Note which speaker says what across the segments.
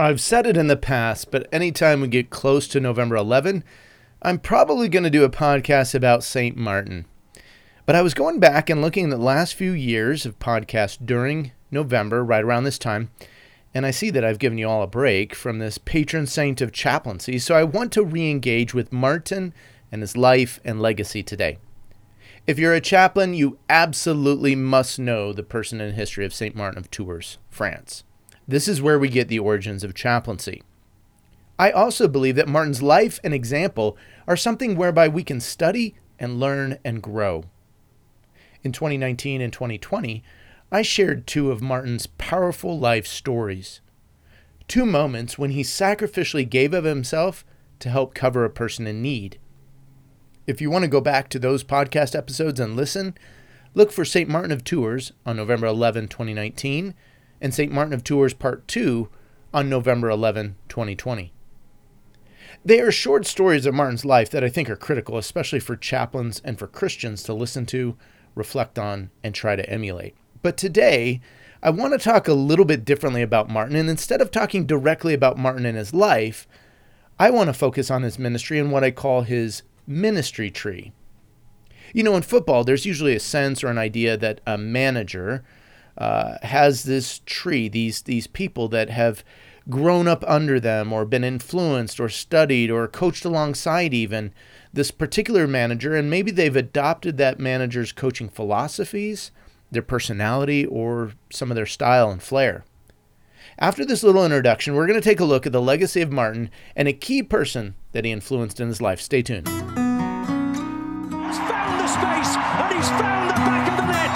Speaker 1: I've said it in the past, but anytime we get close to November 11, I'm probably going to do a podcast about St. Martin. But I was going back and looking at the last few years of podcasts during November, right around this time, and I see that I've given you all a break from this patron saint of chaplaincy, so I want to re engage with Martin and his life and legacy today. If you're a chaplain, you absolutely must know the person and history of St. Martin of Tours, France. This is where we get the origins of chaplaincy. I also believe that Martin's life and example are something whereby we can study and learn and grow. In 2019 and 2020, I shared two of Martin's powerful life stories. Two moments when he sacrificially gave of himself to help cover a person in need. If you want to go back to those podcast episodes and listen, look for St. Martin of Tours on November 11, 2019 and St. Martin of Tours Part 2 on November 11, 2020. They are short stories of Martin's life that I think are critical, especially for chaplains and for Christians to listen to, reflect on, and try to emulate. But today, I want to talk a little bit differently about Martin, and instead of talking directly about Martin and his life, I want to focus on his ministry and what I call his ministry tree. You know, in football, there's usually a sense or an idea that a manager uh, has this tree, these these people that have grown up under them or been influenced or studied or coached alongside even this particular manager and maybe they've adopted that manager's coaching philosophies, their personality or some of their style and flair. After this little introduction, we're going to take a look at the legacy of Martin and a key person that he influenced in his life. Stay tuned. He's
Speaker 2: found the space and he's found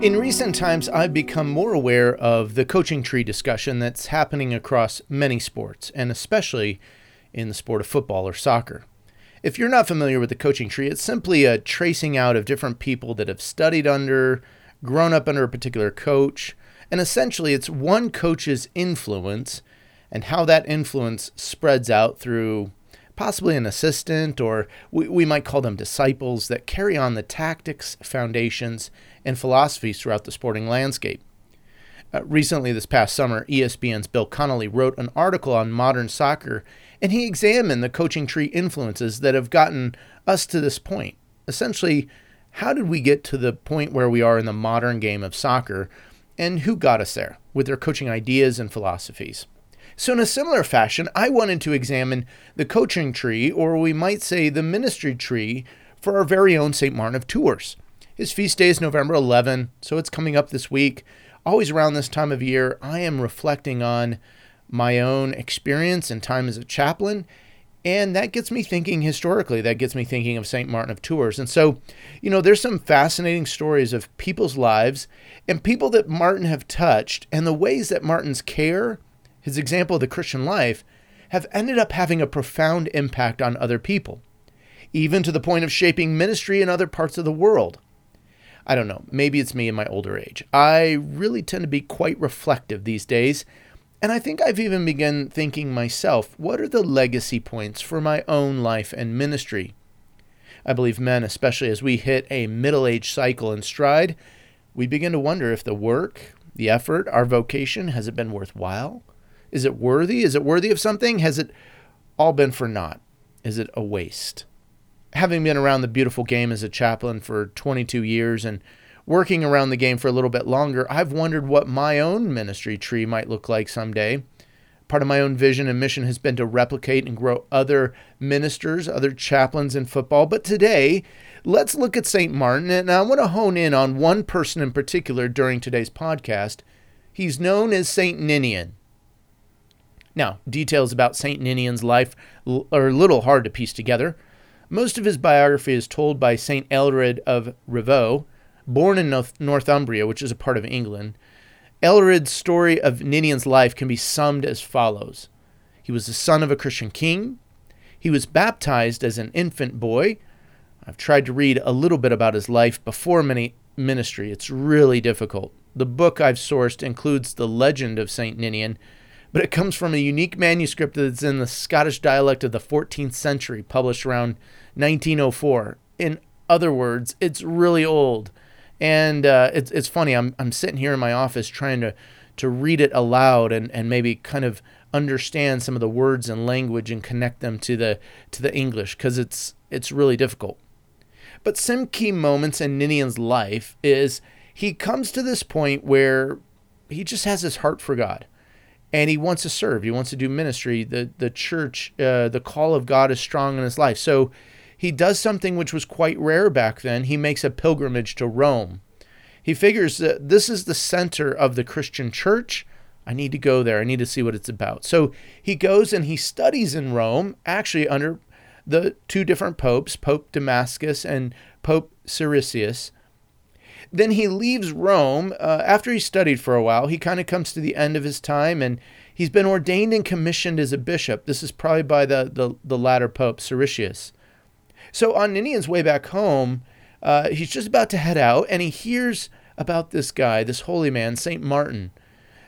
Speaker 1: In recent times, I've become more aware of the coaching tree discussion that's happening across many sports, and especially in the sport of football or soccer. If you're not familiar with the coaching tree, it's simply a tracing out of different people that have studied under, grown up under a particular coach, and essentially it's one coach's influence and how that influence spreads out through possibly an assistant, or we, we might call them disciples that carry on the tactics, foundations, and philosophies throughout the sporting landscape. Uh, recently, this past summer, ESPN's Bill Connelly wrote an article on modern soccer, and he examined the coaching tree influences that have gotten us to this point. Essentially, how did we get to the point where we are in the modern game of soccer, and who got us there with their coaching ideas and philosophies? So, in a similar fashion, I wanted to examine the coaching tree, or we might say the ministry tree, for our very own St. Martin of Tours. His feast day is November 11, so it's coming up this week. Always around this time of year, I am reflecting on my own experience and time as a chaplain. And that gets me thinking historically. That gets me thinking of St. Martin of Tours. And so, you know, there's some fascinating stories of people's lives and people that Martin have touched and the ways that Martin's care his example of the Christian life, have ended up having a profound impact on other people, even to the point of shaping ministry in other parts of the world. I don't know, maybe it's me in my older age. I really tend to be quite reflective these days, and I think I've even begun thinking myself what are the legacy points for my own life and ministry? I believe men, especially as we hit a middle age cycle in stride, we begin to wonder if the work, the effort, our vocation, has it been worthwhile? Is it worthy? Is it worthy of something? Has it all been for naught? Is it a waste? Having been around the beautiful game as a chaplain for 22 years and working around the game for a little bit longer, I've wondered what my own ministry tree might look like someday. Part of my own vision and mission has been to replicate and grow other ministers, other chaplains in football. But today, let's look at St. Martin, and I want to hone in on one person in particular during today's podcast. He's known as St. Ninian. Now, details about St. Ninian's life are a little hard to piece together. Most of his biography is told by St. Aelred of Rievaulx, born in Northumbria, which is a part of England. Aelred's story of Ninian's life can be summed as follows He was the son of a Christian king. He was baptized as an infant boy. I've tried to read a little bit about his life before many ministry. It's really difficult. The book I've sourced includes the legend of St. Ninian, but it comes from a unique manuscript that's in the Scottish dialect of the 14th century, published around 1904. In other words, it's really old. And uh, it's, it's funny, I'm, I'm sitting here in my office trying to, to read it aloud and, and maybe kind of understand some of the words and language and connect them to the, to the English because it's, it's really difficult. But some key moments in Ninian's life is he comes to this point where he just has his heart for God and he wants to serve. He wants to do ministry. The the church, uh, the call of God is strong in his life. So he does something which was quite rare back then. He makes a pilgrimage to Rome. He figures that this is the center of the Christian church. I need to go there. I need to see what it's about. So he goes and he studies in Rome, actually under the two different popes, Pope Damasus and Pope Siricius. Then he leaves Rome. Uh, after he studied for a while, he kind of comes to the end of his time and he's been ordained and commissioned as a bishop. This is probably by the, the, the latter Pope, Siricius. So on Ninian's way back home, uh, he's just about to head out and he hears about this guy, this holy man, St. Martin.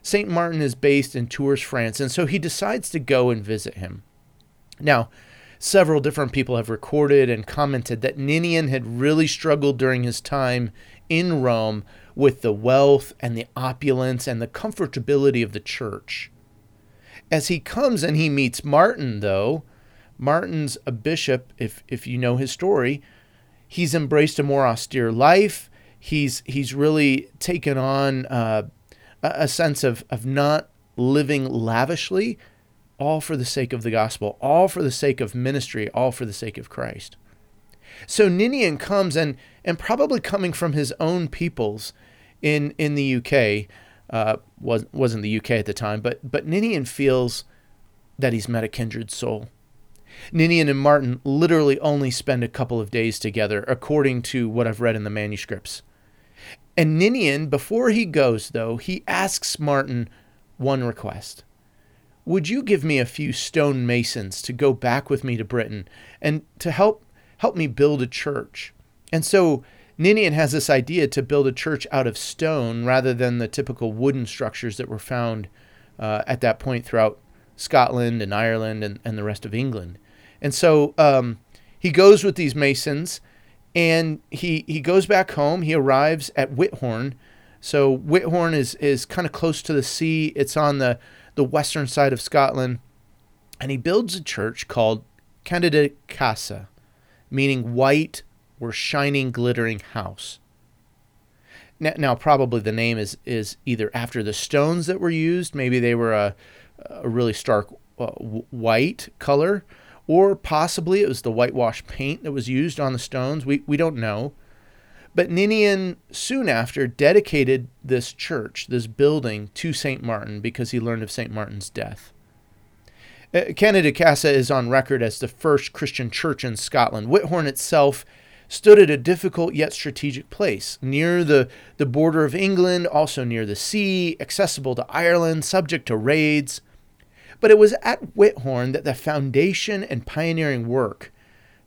Speaker 1: St. Martin is based in Tours, France, and so he decides to go and visit him. Now, several different people have recorded and commented that Ninian had really struggled during his time in Rome with the wealth and the opulence and the comfortability of the church. As he comes and he meets Martin, though, Martin's a bishop, if, if you know his story. He's embraced a more austere life. He's, he's really taken on uh, a sense of, of not living lavishly, all for the sake of the gospel, all for the sake of ministry, all for the sake of Christ. So Ninian comes and and probably coming from his own peoples in in the UK uh, was wasn't the UK at the time, but but Ninian feels that he's met a kindred soul. Ninian and Martin literally only spend a couple of days together, according to what I've read in the manuscripts. And Ninian, before he goes, though, he asks Martin one request. Would you give me a few stone masons to go back with me to Britain and to help help me build a church? And so Ninian has this idea to build a church out of stone rather than the typical wooden structures that were found uh, at that point throughout Scotland and Ireland and, and the rest of England. And so um, he goes with these masons and he, he goes back home. He arrives at Whithorn. So Whithorn is, is kind of close to the sea, it's on the the western side of Scotland, and he builds a church called Candida Casa, meaning white or shining, glittering house. Now, now, probably the name is, is either after the stones that were used, maybe they were a, a really stark uh, white color, or possibly it was the whitewash paint that was used on the stones. We, we don't know. But Ninian soon after dedicated this church, this building, to St. Martin because he learned of St. Martin's death. Uh, Candida Casa is on record as the first Christian church in Scotland. Whithorn itself stood at a difficult yet strategic place, near the, the border of England, also near the sea, accessible to Ireland, subject to raids. But it was at Whithorn that the foundation and pioneering work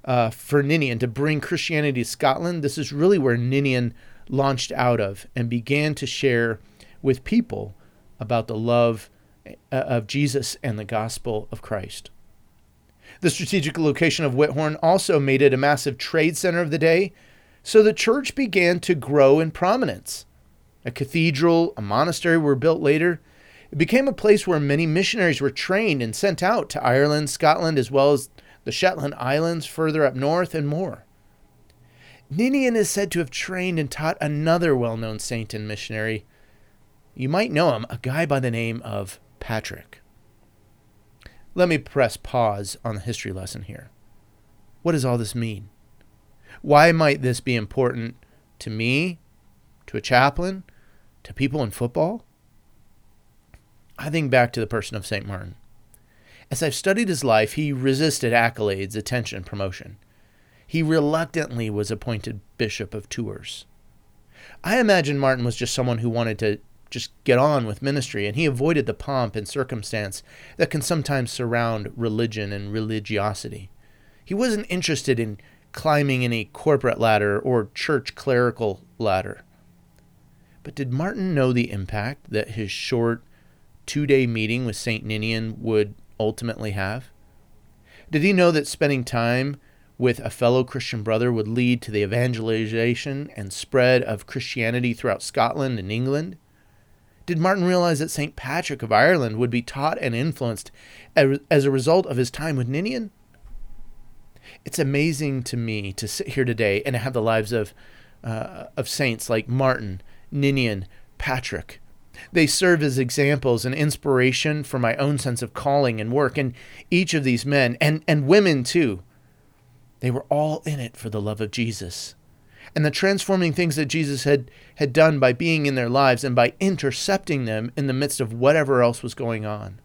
Speaker 1: uh, for Ninian to bring Christianity to Scotland, this is really where Ninian launched out of and began to share with people about the love uh, of Jesus and the gospel of Christ. The strategic location of Whithorn also made it a massive trade center of the day, so the church began to grow in prominence. A cathedral, a monastery were built later. It became a place where many missionaries were trained and sent out to Ireland, Scotland, as well as the Shetland Islands further up north, and more. Ninian is said to have trained and taught another well known saint and missionary. You might know him, a guy by the name of Patrick. Let me press pause on the history lesson here. What does all this mean? Why might this be important to me, to a chaplain, to people in football? I think back to the person of St. Martin. As I've studied his life, he resisted accolades, attention, promotion. He reluctantly was appointed Bishop of Tours. I imagine Martin was just someone who wanted to just get on with ministry, and he avoided the pomp and circumstance that can sometimes surround religion and religiosity. He wasn't interested in climbing any corporate ladder or church clerical ladder. But did Martin know the impact that his short two day meeting with St. Ninian would ultimately have? Did he know that spending time with a fellow Christian brother would lead to the evangelization and spread of Christianity throughout Scotland and England? Did Martin realize that St. Patrick of Ireland would be taught and influenced as a result of his time with Ninian? It's amazing to me to sit here today and have the lives of, uh, of saints like Martin, Ninian, Patrick. They serve as examples and inspiration for my own sense of calling and work. And each of these men, and, and women too, they were all in it for the love of Jesus and the transforming things that Jesus had, had done by being in their lives and by intercepting them in the midst of whatever else was going on.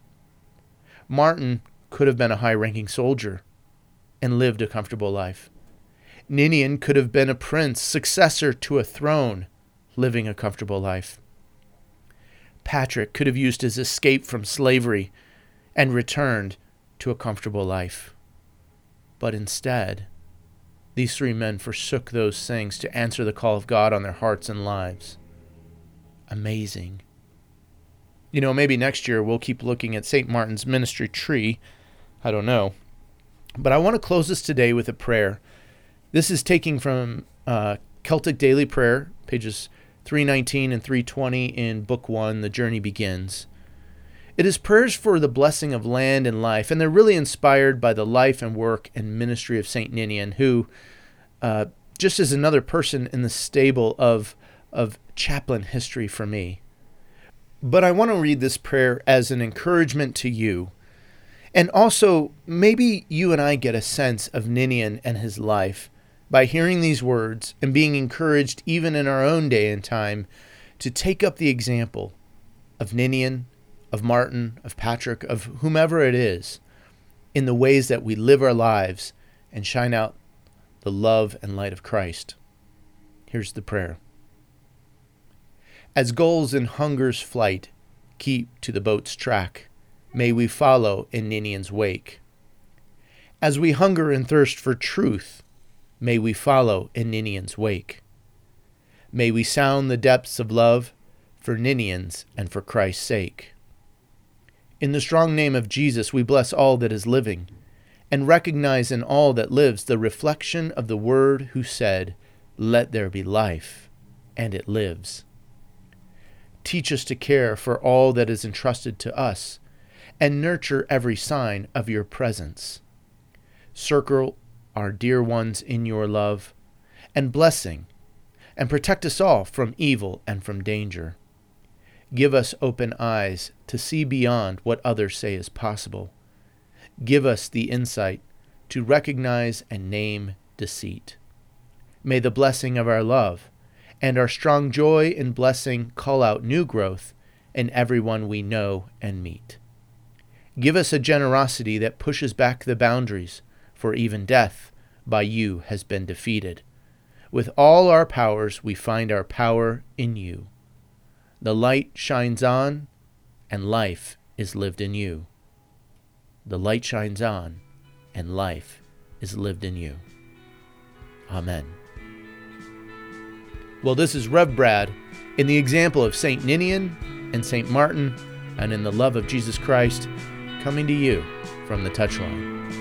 Speaker 1: Martin could have been a high ranking soldier and lived a comfortable life. Ninian could have been a prince, successor to a throne, living a comfortable life. Patrick could have used his escape from slavery and returned to a comfortable life. But instead, these three men forsook those things to answer the call of God on their hearts and lives. Amazing. You know, maybe next year we'll keep looking at St. Martin's ministry tree. I don't know. But I want to close this today with a prayer. This is taking from uh, Celtic Daily Prayer, pages 319 and 320 in Book 1, The Journey Begins. It is prayers for the blessing of land and life, and they're really inspired by the life and work and ministry of St. Ninian, who, uh, just as another person in the stable of, of chaplain history for me. But I want to read this prayer as an encouragement to you. And also, maybe you and I get a sense of Ninian and his life by hearing these words and being encouraged, even in our own day and time, to take up the example of Ninian of Martin, of Patrick, of whomever it is, in the ways that we live our lives and shine out the love and light of Christ. Here's the prayer As gulls in hunger's flight keep to the boat's track, may we follow in Ninian's wake. As we hunger and thirst for truth, may we follow in Ninian's wake. May we sound the depths of love for Ninian's and for Christ's sake. In the strong name of Jesus, we bless all that is living, and recognize in all that lives the reflection of the Word who said, Let there be life, and it lives. Teach us to care for all that is entrusted to us, and nurture every sign of your presence. Circle our dear ones in your love and blessing, and protect us all from evil and from danger. Give us open eyes to see beyond what others say is possible. Give us the insight to recognize and name deceit. May the blessing of our love and our strong joy in blessing call out new growth in everyone we know and meet. Give us a generosity that pushes back the boundaries, for even death by you has been defeated. With all our powers, we find our power in you. The light shines on, and life is lived in you. The light shines on, and life is lived in you. Amen. Well, this is Rev Brad in the example of St. Ninian and St. Martin, and in the love of Jesus Christ, coming to you from the touchline.